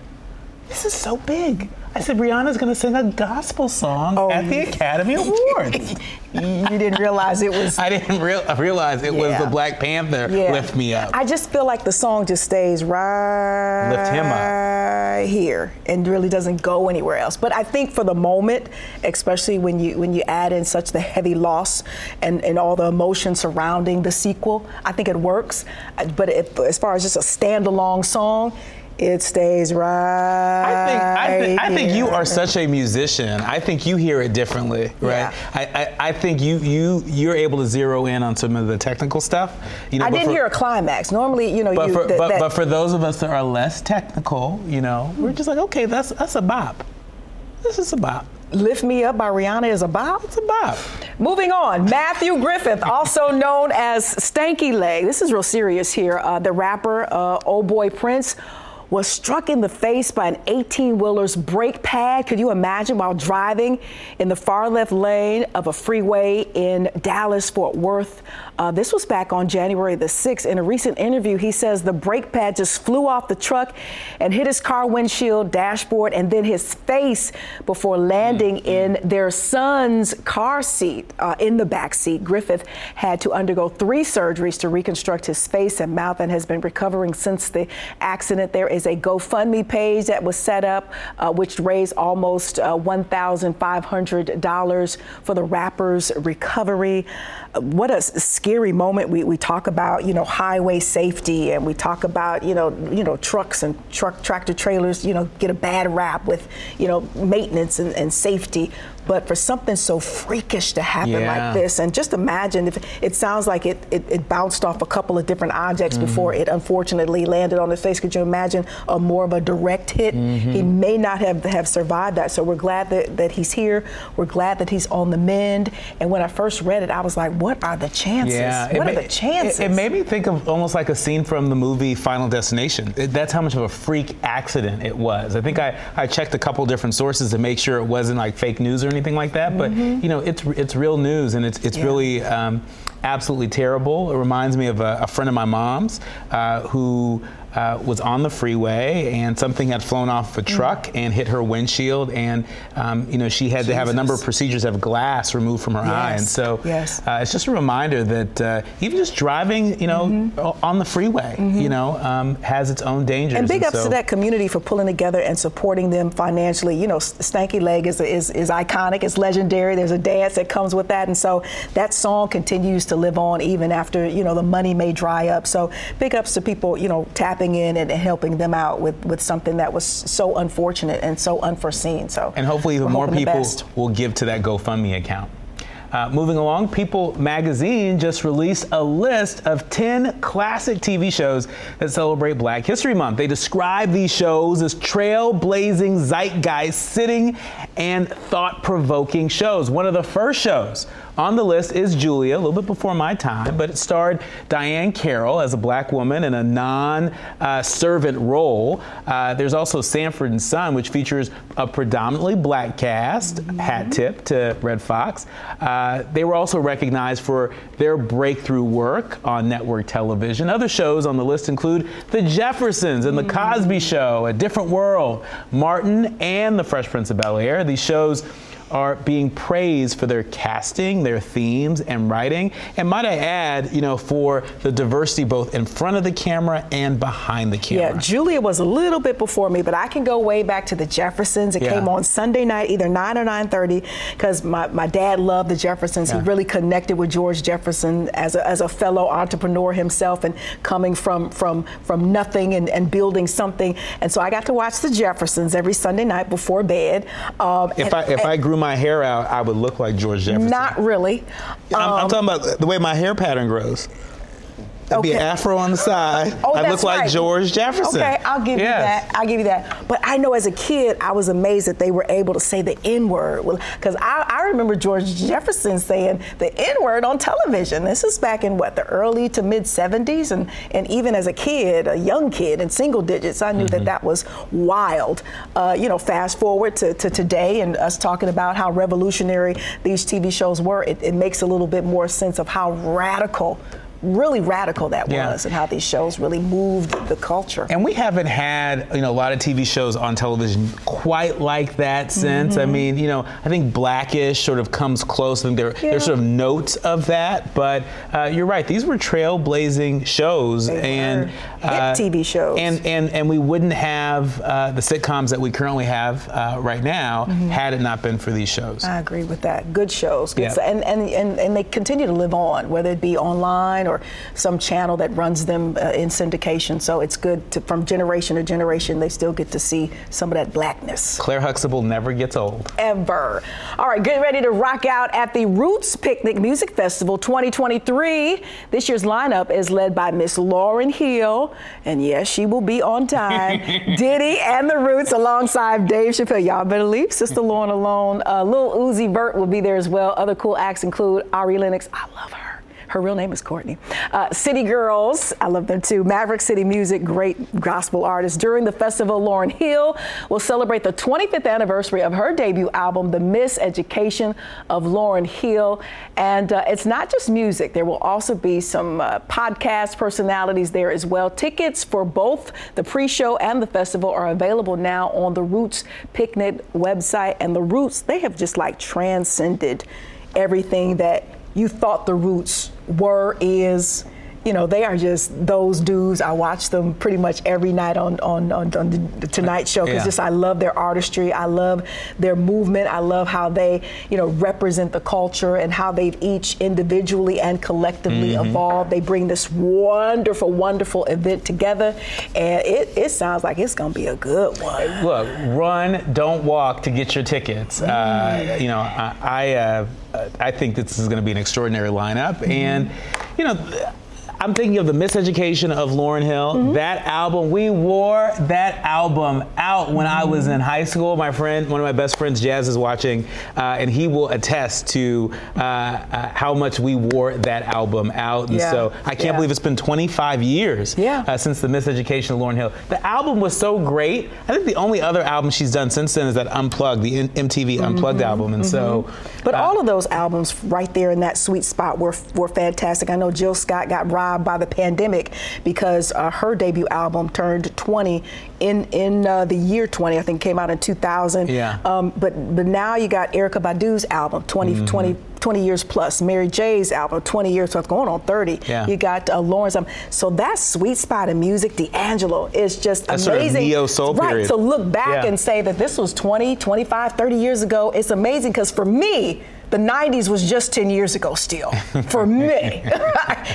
This is so big. I said, Rihanna's going to sing a gospel song Oh, at the Academy Awards. you didn't realize it was. I didn't real, realize it was the Black Panther Yeah. Lift Me Up. I just feel like the song just stays right Lift him up. here and really doesn't go anywhere else. But I think for the moment, especially when you when you add in such the heavy loss and, and all the emotion surrounding the sequel, I think it works. Uh, But if, as far as just a standalone song, it stays right. I think I, think I think you are such a musician. I think you hear it differently, right? Yeah. I, I, I think you you you're able to zero in on some of the technical stuff. You know, I didn't for- hear a climax. Normally, you know, But you for, that- but, that- but for those of us that are less technical, you know, we're just like, okay, that's that's a bop. This is a bop. Lift Me Up by Rihanna is a bop. It's a bop. Moving on, Matthew Griffith, also known as Stanky Leg. This is real serious here. Uh, the rapper, uh, Old Boy Prince, was struck in the face by an 18 wheeler's brake pad. Could you imagine while driving in the far left lane of a freeway in Dallas, Fort Worth? Uh, this was back on January the 6th. In a recent interview, he says the brake pad just flew off the truck and hit his car windshield, dashboard, and then his face before landing mm-hmm. in their son's car seat uh, in the back seat. Griffith had to undergo three surgeries to reconstruct his face and mouth and has been recovering since the accident. There is a GoFundMe page that was set up, uh, which raised almost uh, $1,500 for the rapper's recovery. Uh, what a scary moment. We, we talk about, you know, highway safety and we talk about, you know, you know, trucks and truck tractor trailers, you know, get a bad rap with, you know, maintenance and, and safety. But for something so freakish to happen yeah. like this, and just imagine if it sounds like it, it, it bounced off a couple of different objects mm-hmm. before it unfortunately landed on his face. Could you imagine a more of a direct hit? Mm-hmm. He may not have, have survived that. So we're glad that, that he's here. We're glad that he's on the mend. And when I first read it, I was like, what are the chances? Yeah, what are the chances? It, it, made me think of almost like a scene from the movie Final Destination. It, that's how much of a freak accident it was. I think I, I checked a couple different sources to make sure it wasn't like fake news or anything like that. But mm-hmm. you know, it's it's real news, and it's it's yeah. really um, absolutely terrible. It reminds me of a, a friend of my mom's uh, who uh, was on the freeway and something had flown off a truck mm. and hit her windshield and um, you know she had Jesus. to have a number of procedures have glass removed from her yes. eye and so yes. uh, it's just a reminder that uh, even just driving you know mm-hmm. on the freeway mm-hmm. you know um, has its own dangers and big and ups so, to that community for pulling together and supporting them financially you know stanky leg is, is, is iconic it's legendary there's a dance that comes with that and so that song continues to live on even after you know the money may dry up so big ups to people you know tapping stepping in and helping them out with, with something that was so unfortunate and so unforeseen. So and hopefully even more people will give to that GoFundMe account. Uh, moving along, People magazine just released a list of 10 classic TV shows that celebrate Black History Month. They describe these shows as trailblazing, zeitgeist, sitting, and thought provoking shows. One of the first shows on the list is Julia, a little bit before my time, but it starred Diahann Carroll as a black woman in a non uh, servant role. Uh, there's also Sanford and Son, which features a predominantly black cast, mm-hmm. hat tip to Redd Foxx. Uh, they were also recognized for their breakthrough work on network television. Other shows on the list include The Jeffersons and The Cosby Show, A Different World, Martin, and The Fresh Prince of Bel Air. These shows are being praised for their casting, their themes, and writing. And might I add, you know, for the diversity both in front of the camera and behind the camera. Yeah, Julia was a little bit before me, but I can go way back to the Jeffersons. It yeah. came on Sunday night, either 9 or 9.30, because my, my dad loved the Jeffersons. Yeah. He really connected with George Jefferson as a, as a fellow entrepreneur himself and coming from, from, from nothing and, and building something. And so I got to watch the Jeffersons every Sunday night before bed. Um, if, and, I, if I grew grew my hair out, I would look like George Jefferson. Not really. I'm, um, I'm talking about the way my hair pattern grows. I'd okay. be afro on the side. Oh, I look like right. George Jefferson. Okay, I'll give yes. you that. I'll give you that. But I know as a kid, I was amazed that they were able to say the N word. Because I, I, remember George Jefferson saying the N word on television. This is back in what, the early to mid 70s? And, and even as a kid, a young kid in single digits, I knew mm-hmm. that that was wild. Uh, you know, fast forward to, to today and us talking about how revolutionary these TV shows were, it, it makes a little bit more sense of how radical really radical that yeah. was and how these shows really moved the culture. And we haven't had, you know, a lot of TV shows on television quite like that since. Mm-hmm. I mean, you know, I think Blackish sort of comes close. I think there, yeah. there's sort of notes of that, but uh, you're right. These were trailblazing shows they and uh, TV shows. And, and, and we wouldn't have uh, the sitcoms that we currently have uh, right now mm-hmm. had it not been for these shows. I agree with that. Good shows. Good yeah. and, and, and, and they continue to live on, whether it be online or or some channel that runs them uh, in syndication. So it's good to, from generation to generation, they still get to see some of that blackness. Claire Huxtable never gets old. Ever. All right, get ready to rock out at the Roots Picnic Music Festival 2023. This year's lineup is led by Miss Lauryn Hill, and yes, she will be on time. Diddy and the Roots alongside Dave Chappelle. Y'all better leave Sister Lauryn alone. Uh, Lil Uzi Vert will be there as well. Other cool acts include Ari Lennox. I love her. Her real name is Courtney. Uh, City Girls, I love them too. Maverick City Music, great gospel artist. During the festival, Lauryn Hill will celebrate the 25th anniversary of her debut album, The Miseducation of Lauryn Hill. And uh, it's not just music, there will also be some uh, podcast personalities there as well. Tickets for both the pre show and the festival are available now on the Roots Picnic website. And the Roots, they have just like transcended everything that you thought the Roots were, is you know, they are just those dudes. I watch them pretty much every night on on, on, on the Tonight Show because yeah. just I love their artistry. I love their movement. I love how they, you know, represent the culture and how they've each individually and collectively mm-hmm. evolved. They bring this wonderful, wonderful event together, and it, it sounds like it's going to be a good one. Look, run, don't walk to get your tickets. Uh, mm-hmm. Uh, you know, I I, uh, I think this is going to be an extraordinary lineup, mm-hmm. and you know. I'm thinking of the miseducation of Lauryn Hill. Mm-hmm. That album, we wore that album out when mm-hmm. I was in high school. My friend, one of my best friends, Jazz, is watching, uh, and he will attest to uh, uh, how much we wore that album out. And yeah. so I can't yeah. believe it's been 25 years yeah. Uh, since the miseducation of Lauryn Hill. The album was so great. I think the only other album she's done since then is that Unplugged, the MTV Unplugged mm-hmm. album. And so. Mm-hmm. But uh, all of those albums right there in that sweet spot were, were fantastic. I know Jill Scott got robbed robbed by the pandemic because uh, her debut album turned 20 in in uh, the year 20. I think came out in 2000. Yeah. Um, but but now you got Erykah Badu's album 20 mm-hmm. 20 20 years plus. Mary J's album, 20 years, so it's going on 30. Yeah. You got uh, Lawrence. Um, so that sweet spot in music, D'Angelo, is just That's amazing. Sort of neo soul right. Period. So look back yeah. and say that this was 20, 25, 30 years ago. It's amazing because for me, the 90s was just 10 years ago still for me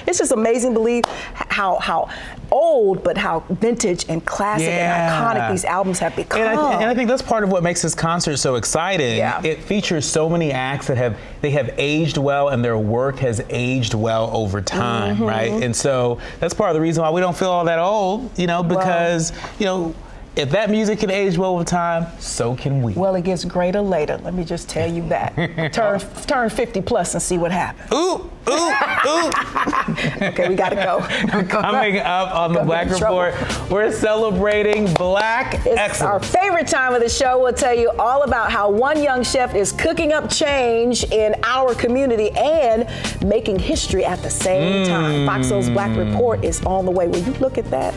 it's just amazing to believe how how old but how vintage and classic yeah. and iconic these albums have become and I, th- and I, think that's part of what makes this concert so exciting yeah. it features so many acts that have they have aged well and their work has aged well over time mm-hmm. right and so that's part of the reason why we don't feel all that old you know because well, you know if that music can age well with time, so can we. Well, it gets greater later. Let me just tell you that. turn turn 50 plus and see what happens. Ooh, ooh, ooh. okay, we gotta go. Coming up on the Black Report, we're celebrating Black it's excellence. Our favorite time of the show. We'll tell you all about how one young chef is cooking up change in our community and making history at the same mm. time. Fox Soul's Black Report is on the way. Will you look at that?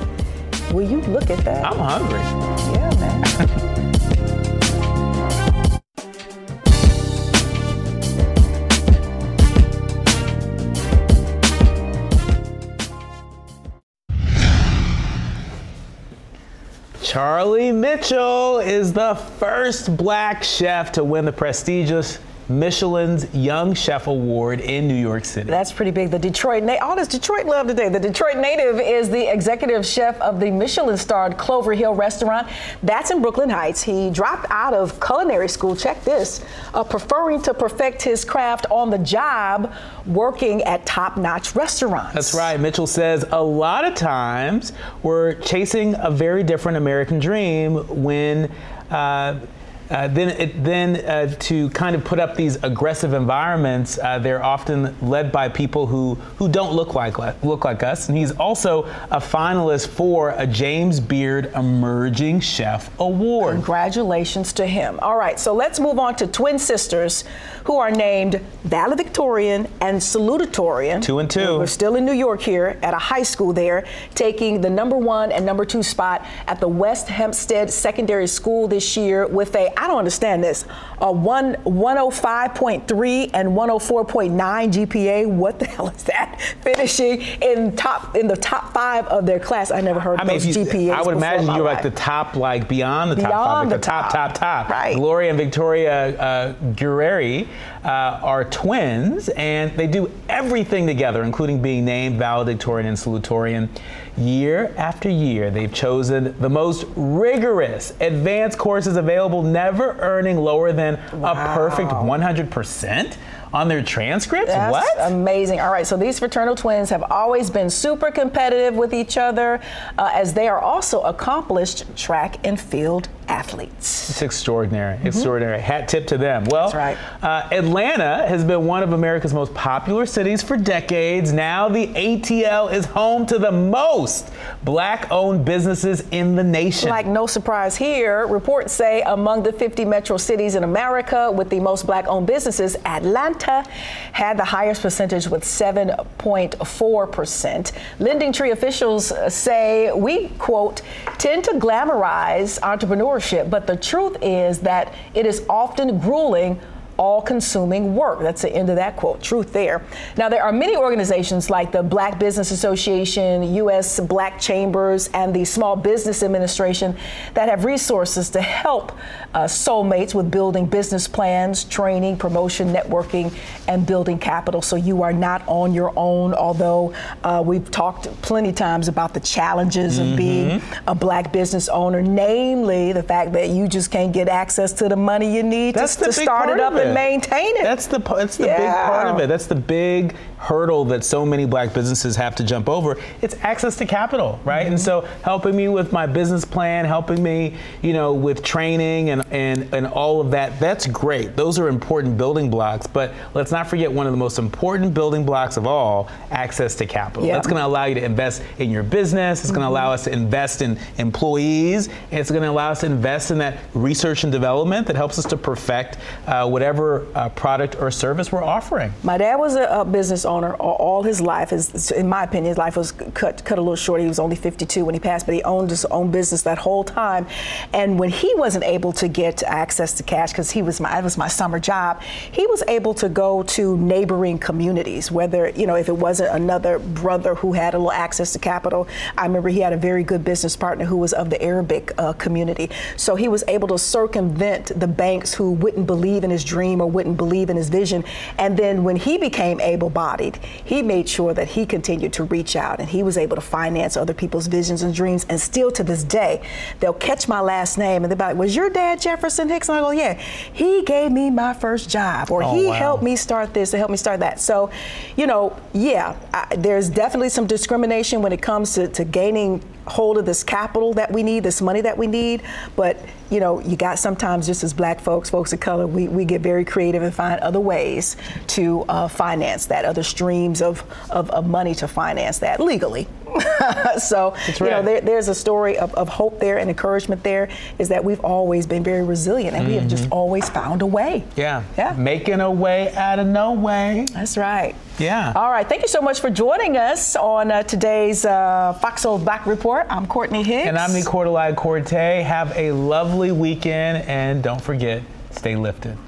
Will you look at that? I'm hungry. Yeah, man. Charlie Mitchell is the first black chef to win the prestigious Michelin's Young Chef Award in New York City. That's pretty big. The Detroit all this Detroit love today. The Detroit native is the executive chef of the Michelin starred Clover Hill restaurant. That's in Brooklyn Heights. He dropped out of culinary school, check this, uh, preferring to perfect his craft on the job working at top notch restaurants. That's right. Mitchell says a lot of times we're chasing a very different American dream when. Uh, uh, then, it, then uh, to kind of put up these aggressive environments, uh, they're often led by people who, who don't look like look like us. And he's also a finalist for a James Beard Emerging Chef Award. Congratulations to him. All right, so let's move on to twin sisters who are named valedictorian and salutatorian. Two and two. We're still in New York here at a high school there, taking the number one and number two spot at the West Hempstead Secondary School this year with a I don't understand this. A one 105.3 and 104.9 GPA. What the hell is that? Finishing in top in the top five of their class. I never heard I mean, those GPAs. I would imagine you're like the top, like beyond the beyond top five, like the, the top, top, top, Right. Gloria and Victoria uh, Guerreri uh, are twins, and they do everything together, including being named valedictorian and salutatorian. Year after year, they've chosen the most rigorous advanced courses available, never earning lower than wow. a perfect 100% on their transcripts? That's what? Amazing. All right, so these fraternal twins have always been super competitive with each other, uh, as they are also accomplished track and field athletes. It's extraordinary. Mm-hmm. Extraordinary. Hat tip to them. Well, right. uh, Atlanta has been one of America's most popular cities for decades. Now the ATL is home to the most black owned businesses in the nation. Like no surprise here, reports say among the 50 metro cities in America with the most black owned businesses, Atlanta had the highest percentage with 7.4%. Lending Tree officials uh, say we, quote, tend to glamorize entrepreneurship, but the truth is that it is often grueling all consuming work. That's the end of that quote. Truth there. Now, there are many organizations like the Black Business Association, U.S. Black Chambers, and the Small Business Administration that have resources to help uh, soulmates with building business plans, training, promotion, networking, and building capital. So you are not on your own, although uh, we've talked plenty times about the challenges mm-hmm. of being a black business owner, namely the fact that you just can't get access to the money you need to, to start it up and maintain it. That's the that's the yeah. big part of it. That's the big hurdle that so many black businesses have to jump over. It's access to capital, right? Mm-hmm. And so helping me with my business plan, helping me, you know, with training and, and and all of that, that's great. Those are important building blocks, but let's not forget one of the most important building blocks of all, access to capital. Yep. That's going to allow you to invest in your business, it's mm-hmm. going to allow us to invest in employees, it's going to allow us to invest in that research and development that helps us to perfect uh, whatever uh, product or service we're offering. My dad was a, a business owner owner all his life. His, in my opinion, his life was cut cut a little short. He was only 52 when he passed, but he owned his own business that whole time. And when he wasn't able to get access to cash because he was my that was my summer job, he was able to go to neighboring communities. Whether you know if it wasn't another brother who had a little access to capital, I remember he had a very good business partner who was of the Arabic uh, community. So he was able to circumvent the banks who wouldn't believe in his dream or wouldn't believe in his vision. And then when he became able-bodied he made sure that he continued to reach out and he was able to finance other people's visions and dreams. And still to this day, they'll catch my last name and they'll be like, Was your dad Jefferson Hicks? And I go, Yeah, he gave me my first job or oh, he wow. helped me start this or helped me start that. So, you know, yeah, I, there's definitely some discrimination when it comes to, to gaining hold of this capital that we need, this money that we need. But you know, you got sometimes just as black folks, folks of color, we, we get very creative and find other ways to uh, finance that, other streams of, of, of money to finance that legally. so right. you know there, there's a story of, of, hope there and encouragement there is that we've always been very resilient and mm-hmm. we have just mm-hmm. always found a way. Yeah. Yeah. Making a way out of no way. That's right. Yeah. All right. Thank you so much for joining us on uh, today's uh, Fox Soul Black Report. I'm Courtney Hicks. And I'm the Nicordelai Corte. Have a lovely weekend and don't forget stay lifted